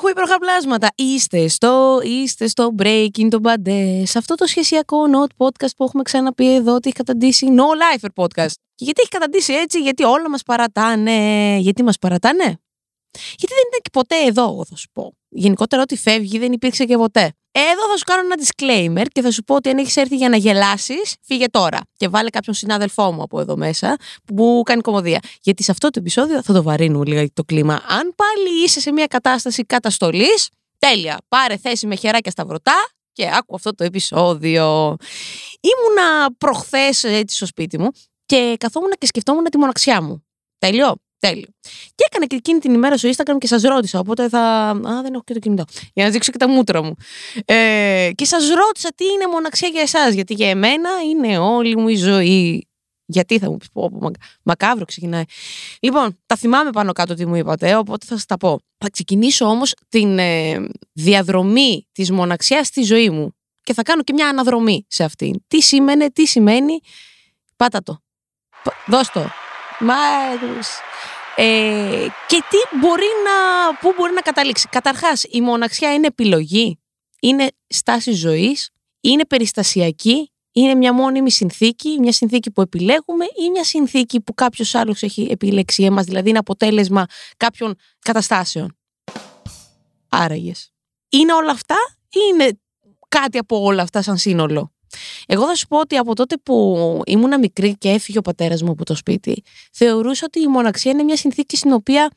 Καλησπέρα, καλησπέρα με τα χούι προχαπλάσματα. Είστε στο, είστε στο Breaking το Μπαντέ. Σε αυτό το σχεσιακό not podcast που έχουμε ξαναπεί εδώ ότι έχει καταντήσει No Lifer podcast. Και γιατί έχει καταντήσει έτσι, γιατί όλα μας παρατάνε. Γιατί μας παρατάνε; Γιατί δεν ήταν και ποτέ εδώ, εγώ θα σου πω. Γενικότερα, ό,τι φεύγει δεν υπήρξε και ποτέ. Εδώ θα σου κάνω ένα disclaimer και θα σου πω ότι αν έχεις έρθει για να γελάσεις, φύγε τώρα. Και βάλε κάποιον συνάδελφό μου από εδώ μέσα που κάνει κομμωδία. Γιατί σε αυτό το επεισόδιο θα το βαρύνουμε λίγα το κλίμα. Αν πάλι είσαι σε μια κατάσταση καταστολής, τέλεια. Πάρε θέση με χεράκια στα βρωτά και άκου αυτό το επεισόδιο. Ήμουνα προχθές έτσι στο σπίτι μου και καθόμουν και σκεφτόμουν τη μοναξιά μου. Τέλειο. Τέλειο. Και έκανα και εκείνη την ημέρα στο Instagram και σας ρώτησα. Οπότε θα. Α, δεν έχω και το κινητό. Για να δείξω και τα μούτρα μου. Ε, και σας ρώτησα τι είναι μοναξιά για εσάς; Γιατί για εμένα είναι όλη μου η ζωή. Γιατί θα μου πεις, πω, πω, μακ- μακάβρο ξεκινάει. Λοιπόν, τα θυμάμαι πάνω κάτω τι μου είπατε, οπότε θα σας τα πω. Θα ξεκινήσω όμως την ε, διαδρομή της μοναξιάς στη ζωή μου. Και θα κάνω και μια αναδρομή σε αυτήν. Τι σημαίνει, τι σημαίνει. Πάτα το. Π- Δώσ' το. Μάρους. Ε, και τι μπορεί να, πού μπορεί να καταλήξει. Καταρχάς, η μοναξιά είναι επιλογή, είναι στάση ζωής, είναι περιστασιακή, είναι μια μόνιμη συνθήκη, μια συνθήκη που επιλέγουμε ή μια συνθήκη που κάποιος άλλος έχει επιλέξει εμάς, δηλαδή είναι αποτέλεσμα κάποιων καταστάσεων. Άραγες. Είναι όλα αυτά ή είναι κάτι από όλα αυτά σαν σύνολο; Εγώ θα σου πω ότι από τότε που ήμουνα μικρή και έφυγε ο πατέρας μου από το σπίτι, θεωρούσα ότι η μοναξία είναι μια συνθήκη στην οποία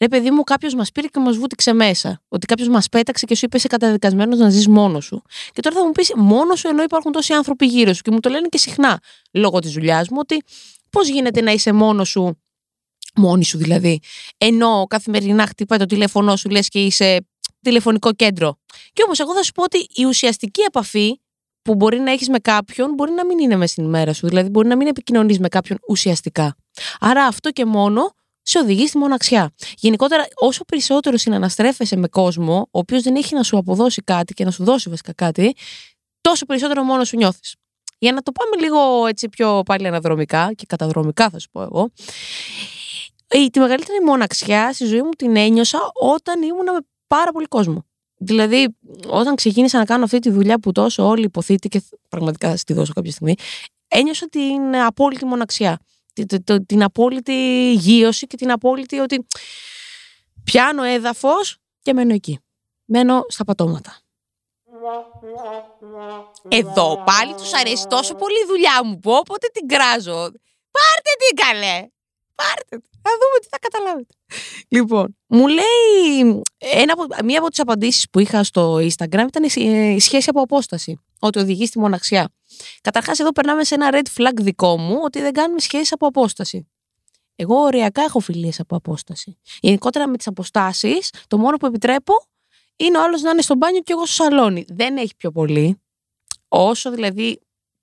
ρε παιδί μου, κάποιος μας πήρε και μας βούτυξε μέσα. Ότι κάποιος μας πέταξε και σου είπε είσαι καταδικασμένος να ζεις μόνος σου. Και τώρα θα μου πεις μόνος σου ενώ υπάρχουν τόσοι άνθρωποι γύρω σου. Και μου το λένε και συχνά λόγω της δουλειάς μου ότι πώς γίνεται να είσαι μόνος σου, μόνη σου δηλαδή, ενώ καθημερινά χτυπάει το τηλέφωνό σου, λες και είσαι τηλεφωνικό κέντρο. Και όμως, εγώ θα σου πω ότι η ουσιαστική επαφή που μπορεί να έχεις με κάποιον μπορεί να μην είναι μέσα στην ημέρα σου. Δηλαδή, μπορεί να μην επικοινωνείς με κάποιον ουσιαστικά. Άρα, αυτό και μόνο σε οδηγεί στη μοναξιά. Γενικότερα, όσο περισσότερο συναναστρέφεσαι με κόσμο, ο οποίος δεν έχει να σου αποδώσει κάτι και να σου δώσει βασικά κάτι, τόσο περισσότερο μόνος σου νιώθεις. Για να το πάμε λίγο έτσι πιο πάλι αναδρομικά και καταδρομικά, θα σου πω εγώ. Η, τη μεγαλύτερη μοναξιά στη ζωή μου την ένιωσα όταν ήμουνα με πάρα πολύ κόσμο. Δηλαδή, όταν ξεκίνησα να κάνω αυτή τη δουλειά που τόσο όλοι υποθείτε και πραγματικά θα στη δώσω κάποια στιγμή, ένιωσα την απόλυτη μοναξιά. Την, την, την απόλυτη γύρωση και την απόλυτη ότι πιάνω έδαφος και μένω εκεί. Μένω στα πατώματα. Εδώ πάλι τους αρέσει τόσο πολύ η δουλειά μου που όποτε την κράζω. Πάρτε την καλέ! Πάρτε την. Θα δούμε τι θα καταλάβετε. Λοιπόν, μου λέει ένα από, μία από τις απαντήσεις που είχα στο Instagram ήταν η, η σχέση από απόσταση. Ότι οδηγεί στη μοναξιά. Καταρχάς εδώ περνάμε σε ένα red flag δικό μου ότι δεν κάνουμε σχέσεις από απόσταση. Εγώ οριακά έχω φιλίες από απόσταση. Γενικότερα με τις αποστάσεις, το μόνο που επιτρέπω είναι ο άλλος να είναι στο μπάνιο και εγώ στο σαλόνι. Δεν έχει πιο πολύ. Όσο δηλαδή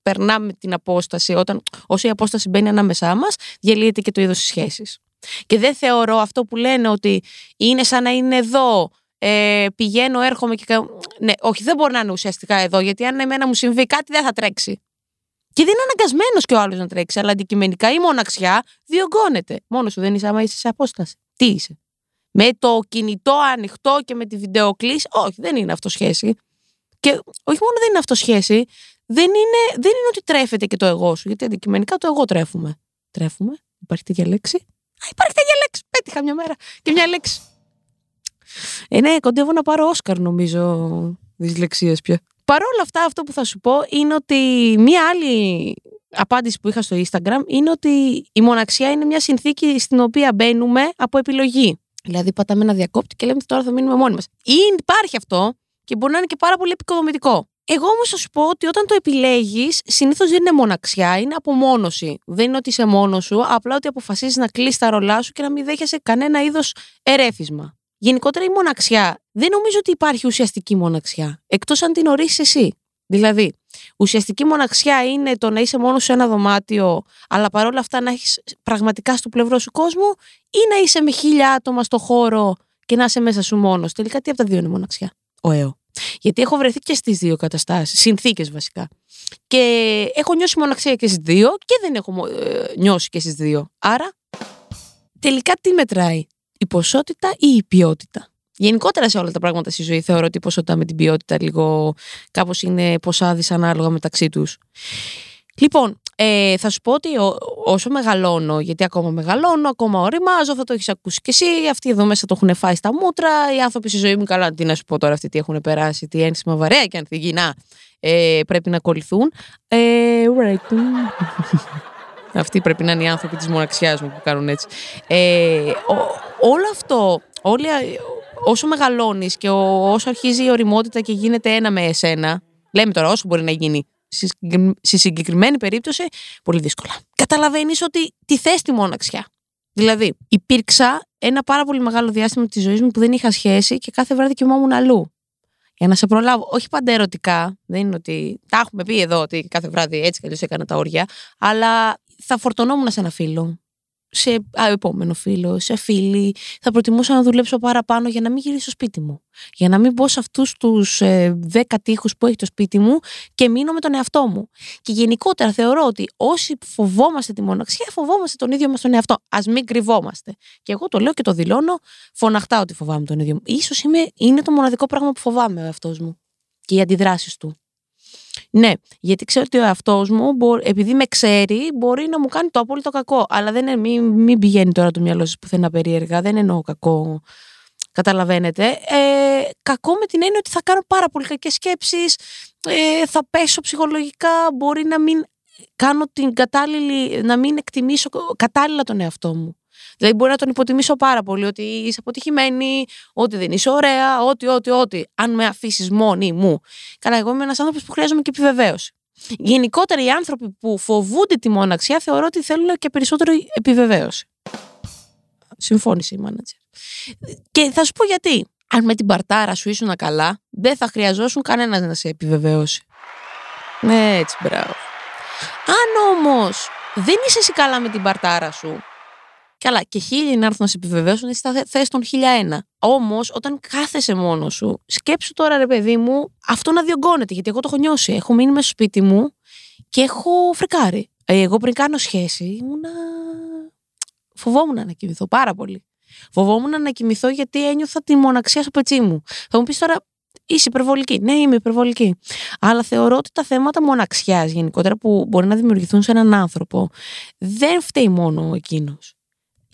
περνάμε την απόσταση, όταν, όσο η απόσταση μπαίνει ανάμεσά μας, διαλύεται και το είδος της σχέσης. Και δεν θεωρώ αυτό που λένε ότι είναι σαν να είναι εδώ, ε, πηγαίνω, έρχομαι και. κα- Ναι, όχι, δεν μπορεί να είναι ουσιαστικά εδώ, γιατί αν εμένα μου συμβεί κάτι, δεν θα τρέξει. Και δεν είναι αναγκασμένος και ο άλλος να τρέξει, αλλά αντικειμενικά η μοναξιά διωγγώνεται. Μόνος σου δεν είσαι άμα είσαι σε απόσταση. Τι είσαι. Με το κινητό ανοιχτό και με τη βιντεοκλήση. Όχι, δεν είναι αυτό σχέση. Και όχι μόνο δεν είναι αυτό σχέση, δεν είναι, δεν είναι ότι τρέφεται και το εγώ σου. Γιατί αντικειμενικά το εγώ τρέφουμε. Τρέφουμε; Υπάρχει τέτοια λέξη; Α, υπάρχει τέτοια λέξη. Πέτυχα μια μέρα και μια λέξη. Ε, ναι, κοντεύω να πάρω Όσκαρ νομίζω δυσλεξίας πια. Παρ' όλα αυτά, αυτό που θα σου πω είναι ότι μία άλλη απάντηση που είχα στο Instagram είναι ότι η μοναξιά είναι μια συνθήκη στην οποία μπαίνουμε από επιλογή. Δηλαδή, πατάμε ένα διακόπτη και λέμε τώρα θα μείνουμε μόνοι μας. Ή υπάρχει αυτό και μπορεί να είναι και πάρα πολύ επικοδομητικό. Εγώ όμως θα σου πω ότι όταν το επιλέγεις, συνήθως δεν είναι μοναξιά, είναι απομόνωση. Δεν είναι ότι είσαι μόνος σου, απλά ότι αποφασίζεις να κλείσει τα ρολά σου και να μην δέχεσαι κανένα είδος ερέφισμα. Γενικότερα η μοναξιά δεν νομίζω ότι υπάρχει ουσιαστική μοναξιά, εκτός αν την ορίσει εσύ. Δηλαδή, Ουσιαστική μοναξιά είναι το να είσαι μόνος σε ένα δωμάτιο, αλλά παρόλα αυτά να έχεις πραγματικά στο πλευρό σου κόσμο, ή να είσαι με χίλια άτομα στο χώρο και να είσαι μέσα σου μόνος. Τελικά τι από τα δύο είναι μοναξιά; Ο ΕΟ. Γιατί έχω βρεθεί και στις δύο καταστάσεις, συνθήκες βασικά. Και έχω νιώσει μοναξία και στις δύο και δεν έχω ε, νιώσει και στις δύο. Άρα, τελικά τι μετράει, η ποσότητα ή η ποιότητα; Γενικότερα σε όλα τα πράγματα στη ζωή θεωρώ ότι η ποσότητα με την ποιότητα λίγο κάπως είναι ποσά δυσανάλογα μεταξύ τους. Λοιπόν, ε, θα σου πω ότι όσο μεγαλώνω, γιατί ακόμα μεγαλώνω, ακόμα οριμάζω, θα το έχεις ακούσει κι εσύ. Αυτοί εδώ μέσα το έχουν φάει στα μούτρα. Οι άνθρωποι στη ζωή μου, καλά, τι να σου πω τώρα, αυτοί τι έχουν περάσει, τι ένσημα βαρέα και ανθυγινά ε, πρέπει να ακολουθούν. Ε, Αυτοί πρέπει να είναι οι άνθρωποι της μοναξιάς μου που κάνουν έτσι. Ε, όλο αυτό, όλη, όσο μεγαλώνεις και όσο αρχίζει η οριμότητα και γίνεται ένα με εσένα, λέμε τώρα όσο μπορεί να γίνει στη συγκεκριμένη περίπτωση, πολύ δύσκολα. Καταλαβαίνεις ότι τη θες τη μοναξιά. Δηλαδή, υπήρξα ένα πάρα πολύ μεγάλο διάστημα της ζωής μου που δεν είχα σχέση και κάθε βράδυ κοιμόμουν αλλού. Για να σε προλάβω, όχι πάντα ερωτικά, δεν είναι ότι. Τα έχουμε πει εδώ ότι κάθε βράδυ έτσι κι αλλιώς έκανα τα όρια, αλλά θα φορτωνόμουν σε ένα φίλο σε α, επόμενο φίλο, σε φίλη. Θα προτιμούσα να δουλέψω παραπάνω για να μην γυρίσω στο σπίτι μου. Για να μην μπω σε αυτούς τους ε, δέκα τείχους που έχει το σπίτι μου και μείνω με τον εαυτό μου. Και γενικότερα θεωρώ ότι όσοι φοβόμαστε τη μοναξιά, φοβόμαστε τον ίδιο μας τον εαυτό. Α μην κρυβόμαστε. Και εγώ το λέω και το δηλώνω φωναχτά ότι φοβάμαι τον ίδιο μου. σω είναι το μοναδικό πράγμα που φοβάμαι ο εαυτός μου και οι αντιδράσεις του. Ναι, γιατί ξέρω ότι ο εαυτός μου, επειδή με ξέρει, μπορεί να μου κάνει το απόλυτο κακό. Αλλά δεν είναι, μην, μην πηγαίνει τώρα το μυαλό σας πουθενά περίεργα. Δεν εννοώ κακό. Καταλαβαίνετε. Ε, κακό με την έννοια ότι θα κάνω πάρα πολύ κακές σκέψεις. Ε, θα πέσω ψυχολογικά. Μπορεί να μην κάνω την κατάλληλη, να μην εκτιμήσω κατάλληλα τον εαυτό μου. Δηλαδή, μπορεί να τον υποτιμήσω πάρα πολύ ότι είσαι αποτυχημένη, ότι δεν είσαι ωραία, ότι, ότι, ότι. Αν με αφήσεις μόνη μου. Καλά, εγώ είμαι ένας άνθρωπος που χρειάζομαι και επιβεβαίωση. Γενικότερα, οι άνθρωποι που φοβούνται τη μοναξιά θεωρώ ότι θέλουν και περισσότερο επιβεβαίωση. Συμφώνησε η μάνατζερ. Και θα σου πω γιατί. Αν με την παρτάρα σου ήσουν καλά, δεν θα χρειαζόσουν κανένας να σε επιβεβαίωσει. Ναι, έτσι, μπράβο. Αν όμως δεν είσαι εσύ καλά με την παρτάρα σου Καλά, και χίλιοι να έρθουν να σε επιβεβαίωσουν, εσύ θα θε τον χίλια ένα. Όμως, όταν κάθεσαι μόνος σου, σκέψου τώρα, ρε παιδί μου, αυτό να διωγγώνεται. Γιατί εγώ το έχω νιώσει. Έχω μείνει μέσα στο σπίτι μου και έχω φρικάρει. Ε, εγώ πριν κάνω σχέση ήμουνα. Φοβόμουν να κοιμηθώ πάρα πολύ. Φοβόμουν να κοιμηθώ γιατί ένιωθα τη μοναξιά στο πετσί μου. Θα μου πεις τώρα, είσαι υπερβολική. Ναι, είμαι υπερβολική. Αλλά θεωρώ ότι τα θέματα μοναξιάς γενικότερα που μπορεί να δημιουργηθούν σε έναν άνθρωπο δεν φταίει μόνο εκείνος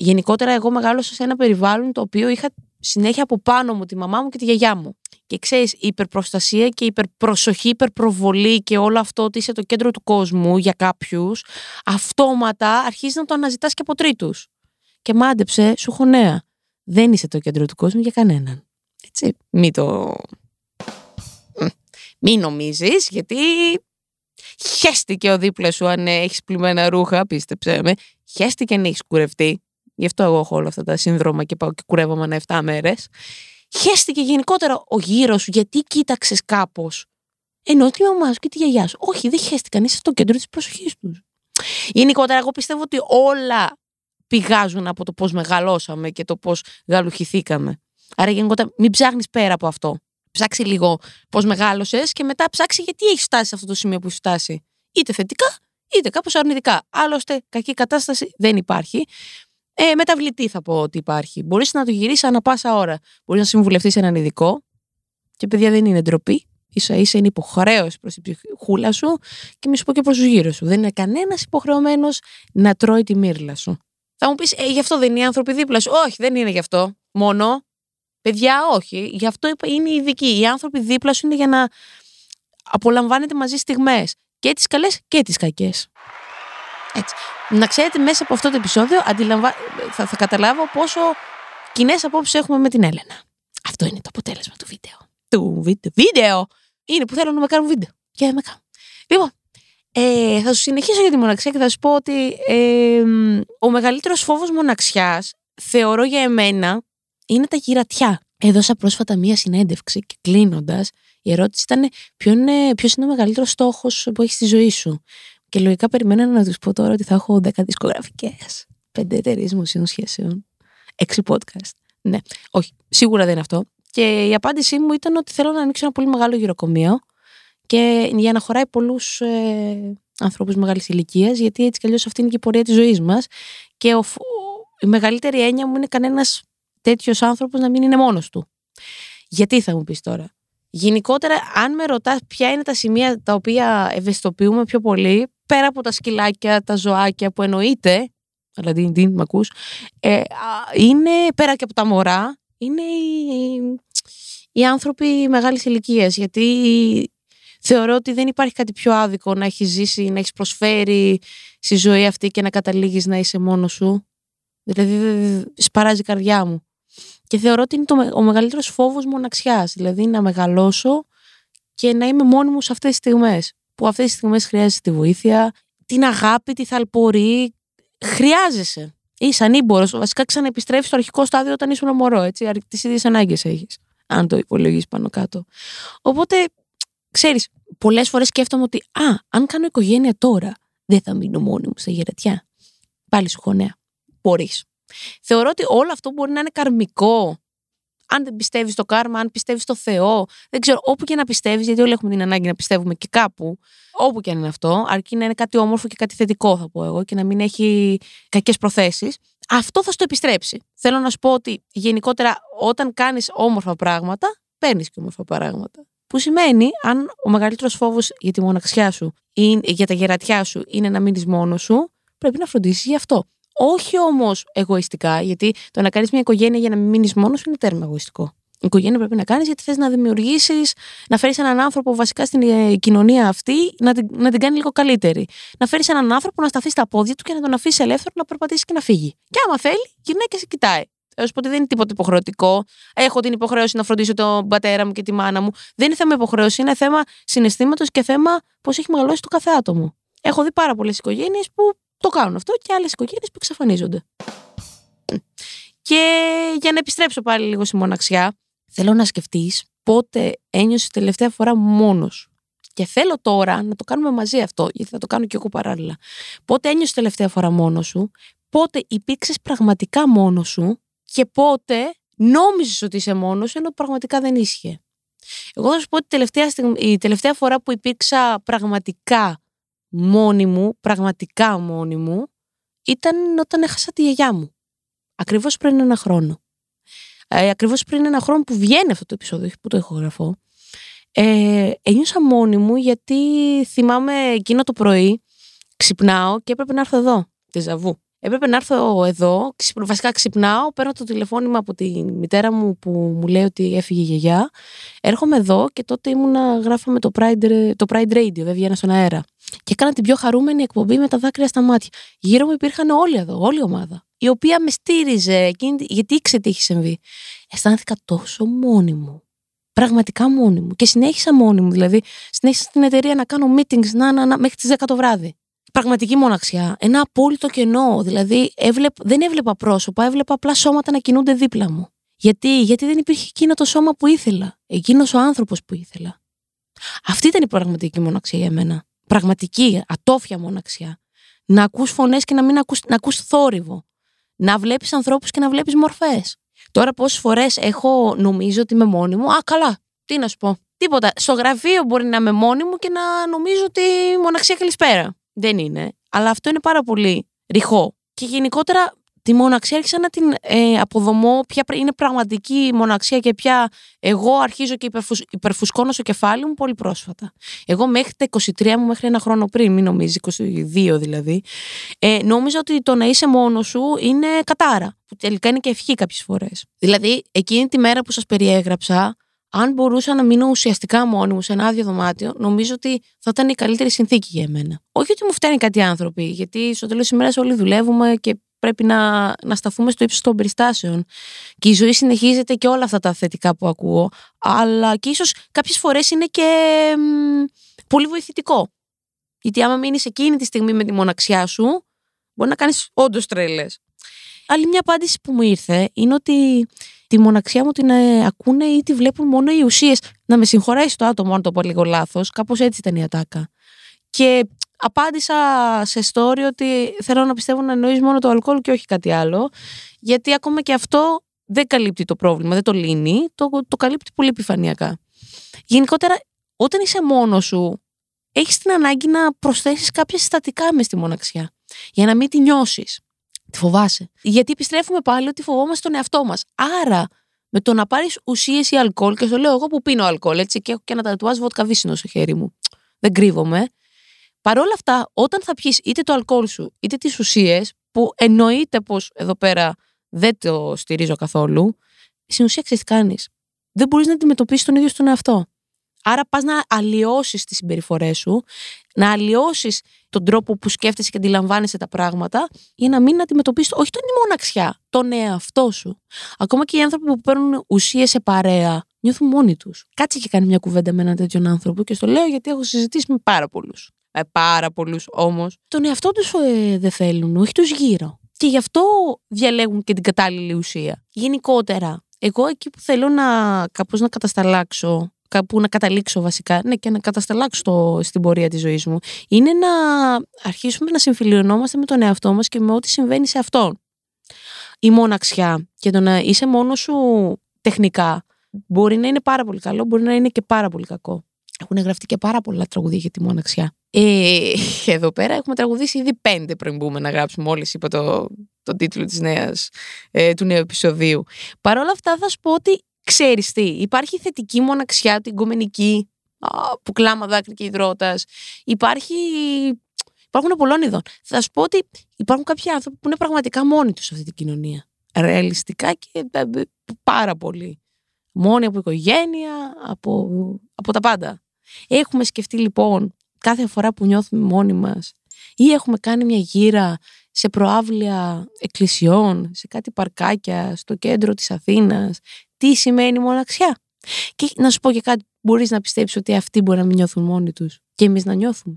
γενικότερα εγώ μεγάλωσα σε ένα περιβάλλον το οποίο είχα συνέχεια από πάνω μου τη μαμά μου και τη γιαγιά μου. Και ξέρεις, η υπερπροστασία και η υπερπροσοχή, η υπερπροβολή και όλο αυτό ότι είσαι το κέντρο του κόσμου για κάποιους, αυτόματα αρχίζει να το αναζητάς και από τρίτους. Και μάντεψε, σου έχω νέα. Δεν είσαι το κέντρο του κόσμου για κανέναν. Έτσι, μη το. Μη νομίζεις, γιατί χέστηκε ο δίπλα σου αν έχεις πλημμένα ρούχα, πίστεψέ με. Χέστηκε αν έχεις κουρευτεί. Γι' αυτό εγώ έχω όλα αυτά τα σύνδρομα και πάω και κουρεύομαι ανά 7 μέρες. Χαίστηκε γενικότερα ο γύρος σου γιατί κοίταξες κάπως; Ενώ τη μαμά σου και τη γιαγιά σου. Όχι, δεν χαίστηκαν. Είσαι στο κέντρο της προσοχής τους. Γενικότερα, εγώ πιστεύω ότι όλα πηγάζουν από το πώς μεγαλώσαμε και το πώς γαλουχηθήκαμε. Άρα, γενικότερα, μην ψάχνεις πέρα από αυτό. Ψάξει λίγο πώς μεγάλωσες και μετά ψάξει γιατί έχεις φτάσει σε αυτό το σημείο που έχεις φτάσει. Είτε θετικά, είτε κάπως αρνητικά. Άλλωστε, κακή κατάσταση δεν υπάρχει. Ε, μεταβλητή θα πω ότι υπάρχει. Μπορείς να το γυρίσεις ανά πάσα ώρα. Μπορείς να συμβουλευτείς έναν ειδικό. Και παιδιά δεν είναι ντροπή. σα ίσα είναι υποχρέωση προς την ψυχούλα σου και μη σου πω και προς τους γύρω σου. Δεν είναι κανένας υποχρεωμένος να τρώει τη μύρλα σου. Θα μου πεις, ε, γι' αυτό δεν είναι οι άνθρωποι δίπλα σου. Όχι, δεν είναι γι' αυτό. Μόνο. Παιδιά, όχι. Γι' αυτό είναι οι ειδικοί. Οι άνθρωποι δίπλα σου είναι για να απολαμβάνετε μαζί στιγμές. Και τις καλές και τις κακές. Έτσι. Να ξέρετε, μέσα από αυτό το επεισόδιο αντιλαμβα... θα, θα καταλάβω πόσο κοινές απόψεις έχουμε με την Έλενα. Αυτό είναι το αποτέλεσμα του βίντεο. Του βίντεο. Βίντεο! Είναι που θέλω να με κάνουν βίντεο. Και δεν με κάνω. Λοιπόν, ε, θα σου συνεχίσω για τη μοναξιά και θα σου πω ότι ε, ο μεγαλύτερος φόβος μοναξιάς θεωρώ για εμένα είναι τα γυρατιά. Έδωσα πρόσφατα μία συνέντευξη και κλείνοντας, Η ερώτηση ήταν ποιο είναι, ποιος είναι ο μεγαλύτερος στόχος που έχεις στη ζωή σου; Και λογικά περιμένω να τους πω τώρα ότι θα έχω 10 δισκογραφικές, 5 εταιρείες μουσείων σχέσεων, 6 podcast. Ναι, όχι, σίγουρα δεν είναι αυτό. Και η απάντησή μου ήταν ότι θέλω να ανοίξω ένα πολύ μεγάλο γυροκομείο και για να χωράει πολλούς ε, ανθρώπους μεγάλης ηλικίας, γιατί έτσι κι αλλιώς αυτή είναι και η πορεία της ζωής μας. Και ο, η μεγαλύτερη έννοια μου είναι κανένας τέτοιος άνθρωπος να μην είναι μόνος του. Γιατί θα μου πεις τώρα; Γενικότερα, αν με ρωτάς ποια είναι τα σημεία τα οποία ευαισθητοποιούμε πιο πολύ, πέρα από τα σκυλάκια, τα ζωάκια που εννοείται, αλλά δεν την μ' ακούς, ε, είναι πέρα και από τα μωρά, είναι οι, οι άνθρωποι μεγάλης ηλικίας. γιατί θεωρώ ότι δεν υπάρχει κάτι πιο άδικο να έχεις ζήσει, να έχεις προσφέρει στη ζωή αυτή και να καταλήγεις να είσαι μόνος σου. Δηλαδή σπαράζει η καρδιά μου. Και θεωρώ ότι είναι το, ο μεγαλύτερος φόβος μοναξιάς. Δηλαδή να μεγαλώσω και να είμαι μόνη μου σε αυτές τις στιγμές. Που αυτές τις στιγμές χρειάζεται τη βοήθεια, την αγάπη, τη θαλπορή. Χρειάζεσαι. Είσαι ανήμπορος. Βασικά ξαναεπιστρέφεις στο αρχικό στάδιο όταν ήσουν μωρό. Έτσι, τις ίδιες ανάγκες έχεις. Αν το υπολογίσει πάνω κάτω. Οπότε, ξέρεις, πολλές φορές σκέφτομαι ότι, Α, αν κάνω οικογένεια τώρα, δεν θα μείνω μόνη μου σε γερετιά. Πάλι σου χωνέα. Μπορείς. Θεωρώ ότι όλο αυτό μπορεί να είναι καρμικό. Αν δεν πιστεύεις στο κάρμα, αν πιστεύεις στο Θεό, δεν ξέρω, όπου και να πιστεύεις, γιατί όλοι έχουμε την ανάγκη να πιστεύουμε και κάπου, όπου και αν είναι αυτό, αρκεί να είναι κάτι όμορφο και κάτι θετικό, θα πω εγώ, και να μην έχει κακές προθέσεις, αυτό θα στο επιστρέψει. Θέλω να σου πω ότι γενικότερα όταν κάνεις όμορφα πράγματα, παίρνεις και όμορφα πράγματα. Που σημαίνει, αν ο μεγαλύτερος φόβος για τη μοναξιά σου ή για τα γερατιά σου είναι να μείνεις μόνος σου, πρέπει να φροντίσεις γι' αυτό. Όχι όμως εγωιστικά, γιατί το να κάνεις μια οικογένεια για να μην μείνεις μόνος σου είναι τέρμα εγωιστικό. Η οικογένεια πρέπει να κάνεις γιατί θες να δημιουργήσεις, να φέρεις έναν άνθρωπο βασικά στην ε, κοινωνία αυτή να την, να την κάνει λίγο καλύτερη. Να φέρεις έναν άνθρωπο να σταθεί στα πόδια του και να τον αφήσει ελεύθερο να περπατήσει και να φύγει. Και άμα θέλει, γυρνάει και σε κοιτάει. Θα σου πω ότι δεν είναι τίποτα υποχρεωτικό. Έχω την υποχρέωση να φροντίσω τον πατέρα μου και τη μάνα μου. Δεν είναι θέμα υποχρέωση, είναι θέμα συναισθήματος και θέμα πώς έχει μεγαλώσει το κάθε άτομο. Έχω δει πάρα πολλές οικογένειες που το κάνουν αυτό και άλλες οικογένειες που εξαφανίζονται. Και για να επιστρέψω πάλι λίγο στη μοναξιά, θέλω να σκεφτείς πότε ένιωσες τελευταία φορά μόνος. Και θέλω τώρα να το κάνουμε μαζί αυτό, γιατί θα το κάνω και εγώ παράλληλα. Πότε ένιωσες τελευταία φορά μόνος σου, πότε υπήρξες πραγματικά μόνος σου και πότε νόμιζες ότι είσαι μόνος σου, ενώ πραγματικά δεν ίσχυε. Εγώ θα σου πω ότι τελευταία, η τελευταία φορά που υπήρξα πραγματικά μόνη μου, πραγματικά μόνη μου, ήταν όταν έχασα τη γιαγιά μου. Ακριβώς πριν ένα χρόνο. Ε, ακριβώς πριν ένα χρόνο που βγαίνει αυτό το επεισόδιο, που το ηχογραφώ, ε, ένιωσα μόνη μου γιατί θυμάμαι εκείνο το πρωί, ξυπνάω και έπρεπε να έρθω εδώ, τη Ζαβού. Έπρεπε να έρθω εδώ, βασικά ξυπνάω, παίρνω το τηλεφώνημα από τη μητέρα μου που μου λέει ότι έφυγε η γιαγιά. Έρχομαι εδώ και τότε ήμουνα, γράφαμε το Pride, το Pride Radio, δεν βγαίνα στον αέρα. Και έκανα την πιο χαρούμενη εκπομπή με τα δάκρυα στα μάτια. Γύρω μου υπήρχαν όλοι εδώ, όλη η ομάδα. Η οποία με στήριζε, γιατί ήξερε τι είχε συμβεί. Αισθάνθηκα τόσο μόνη μου. Πραγματικά μόνη μου. Και συνέχισα μόνη μου. Δηλαδή, συνέχισα στην εταιρεία να κάνω meetings να, να, να, μέχρι τις 10 το βράδυ πραγματική μοναξιά. Ένα απόλυτο κενό. Δηλαδή, έβλεπ, δεν έβλεπα πρόσωπα, έβλεπα απλά σώματα να κινούνται δίπλα μου. Γιατί, γιατί δεν υπήρχε εκείνο το σώμα που ήθελα. Εκείνος ο άνθρωπος που ήθελα. Αυτή ήταν η πραγματική μοναξιά για μένα. Πραγματική, ατόφια μοναξιά. Να ακούς φωνές και να μην ακούς, να ακούς θόρυβο. Να βλέπεις ανθρώπους και να βλέπεις μορφές. Τώρα πόσες φορές έχω νομίζω ότι είμαι μόνη μου. Α, καλά, τι να σου πω. Τίποτα. Στο γραφείο μπορεί να είμαι μόνη μου και να νομίζω ότι μοναξιά καλησπέρα. Δεν είναι. Αλλά αυτό είναι πάρα πολύ ρηχό. Και γενικότερα τη μοναξία άρχισα να την ε, αποδομώ ποια είναι πραγματική μοναξία και ποια εγώ αρχίζω και υπερφους, υπερφουσκώνω στο κεφάλι μου πολύ πρόσφατα. Εγώ μέχρι τα 23 μου, μέχρι ένα χρόνο πριν, μην νομίζεις, 22 δηλαδή, ε, νόμιζα ότι το να είσαι μόνος σου είναι κατάρα. Που τελικά είναι και ευχή κάποιες φορές. Δηλαδή, εκείνη τη μέρα που σας περιέγραψα, αν μπορούσα να μείνω ουσιαστικά μόνη μου σε ένα άδειο δωμάτιο, νομίζω ότι θα ήταν η καλύτερη συνθήκη για μένα. Όχι ότι μου φταίνει κάτι άνθρωποι, γιατί στο τέλος της ημέρας όλοι δουλεύουμε και πρέπει να, να σταθούμε στο ύψος των περιστάσεων. Και η ζωή συνεχίζεται και όλα αυτά τα θετικά που ακούω. Αλλά και ίσως κάποιες φορές είναι και πολύ βοηθητικό. Γιατί άμα μείνεις εκείνη τη στιγμή με τη μοναξιά σου, μπορεί να κάνεις όντως τρέλε. Άλλη μια απάντηση που μου ήρθε είναι ότι τη μοναξιά μου την ε, ακούνε ή τη βλέπουν μόνο οι ουσίες. να με συγχωρέσει το άτομο αν το πω λίγο λάθος. Κάπως έτσι ήταν η ατάκα. Και απάντησα σε story ότι θέλω να πιστεύω να εννοείς μόνο το αλκοόλ και όχι κάτι άλλο. Γιατί ακόμα και αυτό δεν καλύπτει το πρόβλημα, δεν το λύνει, το, το καλύπτει πολύ επιφανειακά. Γενικότερα, όταν είσαι μόνος σου, έχεις την ανάγκη να προσθέσεις κάποια συστατικά μες στη μοναξιά. Για να μην τη νιώσεις. Τη φοβάσαι. Γιατί επιστρέφουμε πάλι ότι φοβόμαστε τον εαυτό μας. Άρα, με το να πάρεις ουσίες ή αλκοόλ, και στο λέω εγώ που πίνω αλκοόλ, έτσι, και έχω και ένα τατουάζ βότκα βύσινο στο χέρι μου. Δεν κρύβομαι. Παρ' όλα αυτά, όταν θα πιεις είτε το αλκοόλ σου, είτε τις ουσίες, που εννοείται πως εδώ πέρα δεν το στηρίζω καθόλου, στην ουσία ξέρεις τι κάνεις. Δεν μπορείς να αντιμετωπίσεις τον ίδιο τον εαυτό. Άρα πας να αλλοιώσεις τις συμπεριφορές σου, να αλλοιώσεις τον τρόπο που σκέφτεσαι και αντιλαμβάνεσαι τα πράγματα, για να μην αντιμετωπίσεις όχι τον μοναξιά, τον εαυτό σου. Ακόμα και οι άνθρωποι που παίρνουν ουσίες σε παρέα, νιώθουν μόνοι τους. Κάτσε και κάνει μια κουβέντα με έναν τέτοιον άνθρωπο και στο λέω γιατί έχω συζητήσει με πάρα πολλούς. Με πάρα πολλούς όμως. Τον εαυτό τους ε, δεν θέλουν, όχι τους γύρω. Και γι' αυτό διαλέγουν και την κατάλληλη ουσία. Γενικότερα, εγώ εκεί που θέλω να κάπως να κατασταλάξω κάπου να καταλήξω βασικά, ναι, και να κατασταλάξω το, στην πορεία της ζωής μου, είναι να αρχίσουμε να συμφιλειωνόμαστε με τον εαυτό μας και με ό,τι συμβαίνει σε αυτόν. Η μοναξιά και το να είσαι μόνος σου τεχνικά μπορεί να είναι πάρα πολύ καλό, μπορεί να είναι και πάρα πολύ κακό. Έχουν γραφτεί και πάρα πολλά τραγουδία για τη μοναξιά. Ε, εδώ πέρα έχουμε τραγουδήσει ήδη πέντε πριν μπούμε να γράψουμε. Μόλις είπα το, το τίτλο της νέας, ε, του νέου επεισοδίου. Παρ' όλα αυτά θα σου πω ότι ξέρεις τι, υπάρχει θετική μοναξιά, την κομμενική, που κλάμα δάκρυ και υδρότας. Υπάρχει Υπάρχουν πολλών ειδών. Θα σου πω ότι υπάρχουν κάποιοι άνθρωποι που είναι πραγματικά μόνοι τους σε αυτή την κοινωνία. Ρεαλιστικά και ε, ε, πάρα πολύ. Μόνοι από οικογένεια, από, από τα πάντα. Έχουμε σκεφτεί λοιπόν κάθε φορά που νιώθουμε μόνοι μας ή έχουμε κάνει μια γύρα σε προάβλια εκκλησιών, σε κάτι παρκάκια, στο κέντρο της Αθήνας, τι σημαίνει μοναξιά; Και να σου πω και κάτι, μπορείς να πιστέψεις ότι αυτοί μπορεί να μην νιώθουν μόνοι τους και εμείς να νιώθουμε.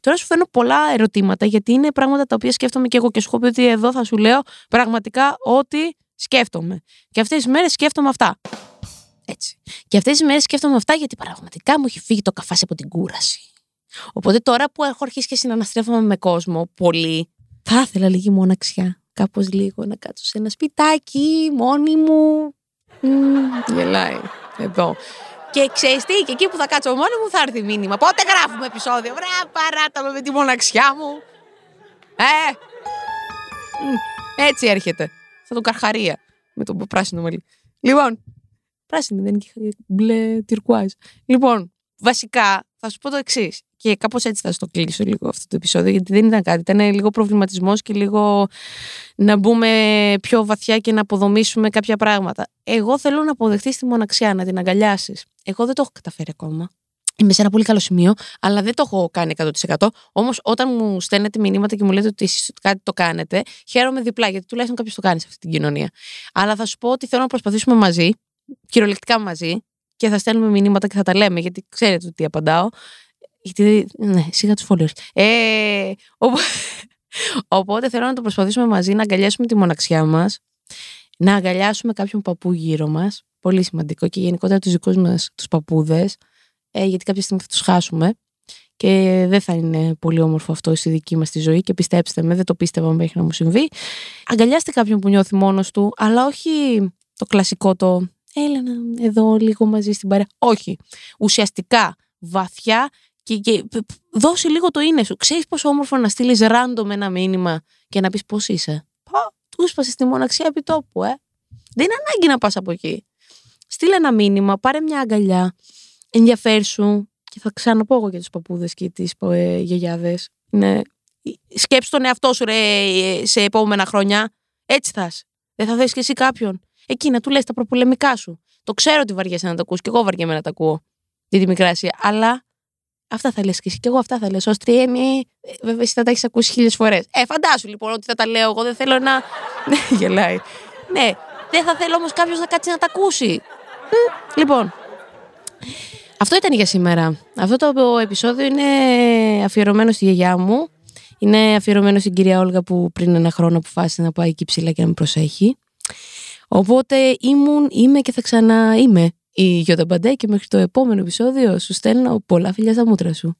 Τώρα σου φέρνω πολλά ερωτήματα γιατί είναι πράγματα τα οποία σκέφτομαι και εγώ και σου έχω πει ότι εδώ θα σου λέω πραγματικά ό,τι σκέφτομαι. Και αυτές τις μέρες σκέφτομαι αυτά. Έτσι. Και αυτές τις μέρες σκέφτομαι αυτά γιατί πραγματικά μου έχει φύγει το καφάσι από την κούραση. Οπότε τώρα που έχω αρχίσει και συναναστρέφομαι με κόσμο πολύ, θα ήθελα λίγη μοναξιά. Κάπως λίγο να κάτσω σε ένα σπιτάκι, μόνη μου. Mm, γελάει. Εδώ. Και ξέρεις τι, και εκεί που θα κάτσω μόνη μου θα έρθει μήνυμα. Πότε γράφουμε επεισόδιο. Βρε, παράτα με τη μοναξιά μου. Ε! Έτσι έρχεται. Θα τον καρχαρία. Με τον πράσινο μαλλί. Λοιπόν, πράσινη δεν είναι μπλε τυρκουάζ. Λοιπόν, βασικά θα σου πω το εξής. Και κάπως έτσι θα στο κλείσω λίγο αυτό το επεισόδιο, γιατί δεν ήταν κάτι. Ήταν λίγο προβληματισμός και λίγο να μπούμε πιο βαθιά και να αποδομήσουμε κάποια πράγματα. Εγώ θέλω να αποδεχτείς τη μοναξιά, να την αγκαλιάσεις. Εγώ δεν το έχω καταφέρει ακόμα. Είμαι σε ένα πολύ καλό σημείο, αλλά δεν το έχω κάνει 100%. Όμως, όταν μου στέλνετε μηνύματα και μου λέτε ότι εσείς κάτι το κάνετε, χαίρομαι διπλά, γιατί τουλάχιστον κάποιος το κάνει σε αυτή την κοινωνία. Αλλά θα σου πω ότι θέλω να προσπαθήσουμε μαζί, κυριολεκτικά μαζί, και θα στέλνουμε μηνύματα και θα τα λέμε, γιατί ξέρετε τι απαντάω. Γιατί, ναι, σιγά τους followers. Ε, οπότε θέλω να το προσπαθήσουμε μαζί να αγκαλιάσουμε τη μοναξιά μας, να αγκαλιάσουμε κάποιον παππού γύρω μας. Πολύ σημαντικό και γενικότερα τους δικούς μας τους παππούδες, ε, γιατί κάποια στιγμή θα τους χάσουμε. Και δεν θα είναι πολύ όμορφο αυτό στη δική μας τη ζωή. Και πιστέψτε με, δεν το πίστευα μέχρι να μου συμβεί. Αγκαλιάστε κάποιον που νιώθει μόνος του, αλλά όχι το κλασικό το έλα εδώ λίγο μαζί στην παρέα. Όχι. Ουσιαστικά, βαθιά και, και δώσει λίγο το είναι σου. Ξέρεις πόσο όμορφο να στείλεις random ένα μήνυμα και να πεις πώς είσαι; Πα, του σπασε τη μοναξιά επί τόπου, ε. Δεν είναι ανάγκη να πας από εκεί. Στείλε ένα μήνυμα, πάρε μια αγκαλιά, ενδιαφέρσου. Και θα ξαναπώ εγώ για τους παππούδες και τις ε, γιαγιάδες. Ναι. Σκέψου τον εαυτό σου ρε, σε επόμενα χρόνια. Έτσι θα Δεν θα δει και εσύ κάποιον. Εκεί να του λες τα προπολεμικά σου. Το ξέρω ότι βαριέσαι να τα ακούς και εγώ βαριέμαι να τα ακούω. Τη μικρασία. Αλλά Αυτά θα λες και εσύ. Και εγώ αυτά θα λες. Ω τριέμι, βέβαια, εσύ θα τα έχεις ακούσει χίλιες φορές. Ε, φαντάσου λοιπόν ότι θα τα λέω εγώ. Δεν θέλω να. Ναι, γελάει. Ναι, δεν θα θέλω όμως κάποιος να κάτσει να τα ακούσει. Λοιπόν, αυτό ήταν για σήμερα. Αυτό το επεισόδιο είναι αφιερωμένο στη γιαγιά μου. Είναι αφιερωμένο στην κυρία Όλγα που πριν ένα χρόνο αποφάσισε να πάει εκεί ψηλά και να με προσέχει. Οπότε ήμουν, είμαι και θα ξανά είμαι η Γιώτα Μπαντέ και μέχρι το επόμενο επεισόδιο σου στέλνω πολλά φιλιά στα μούτρα σου.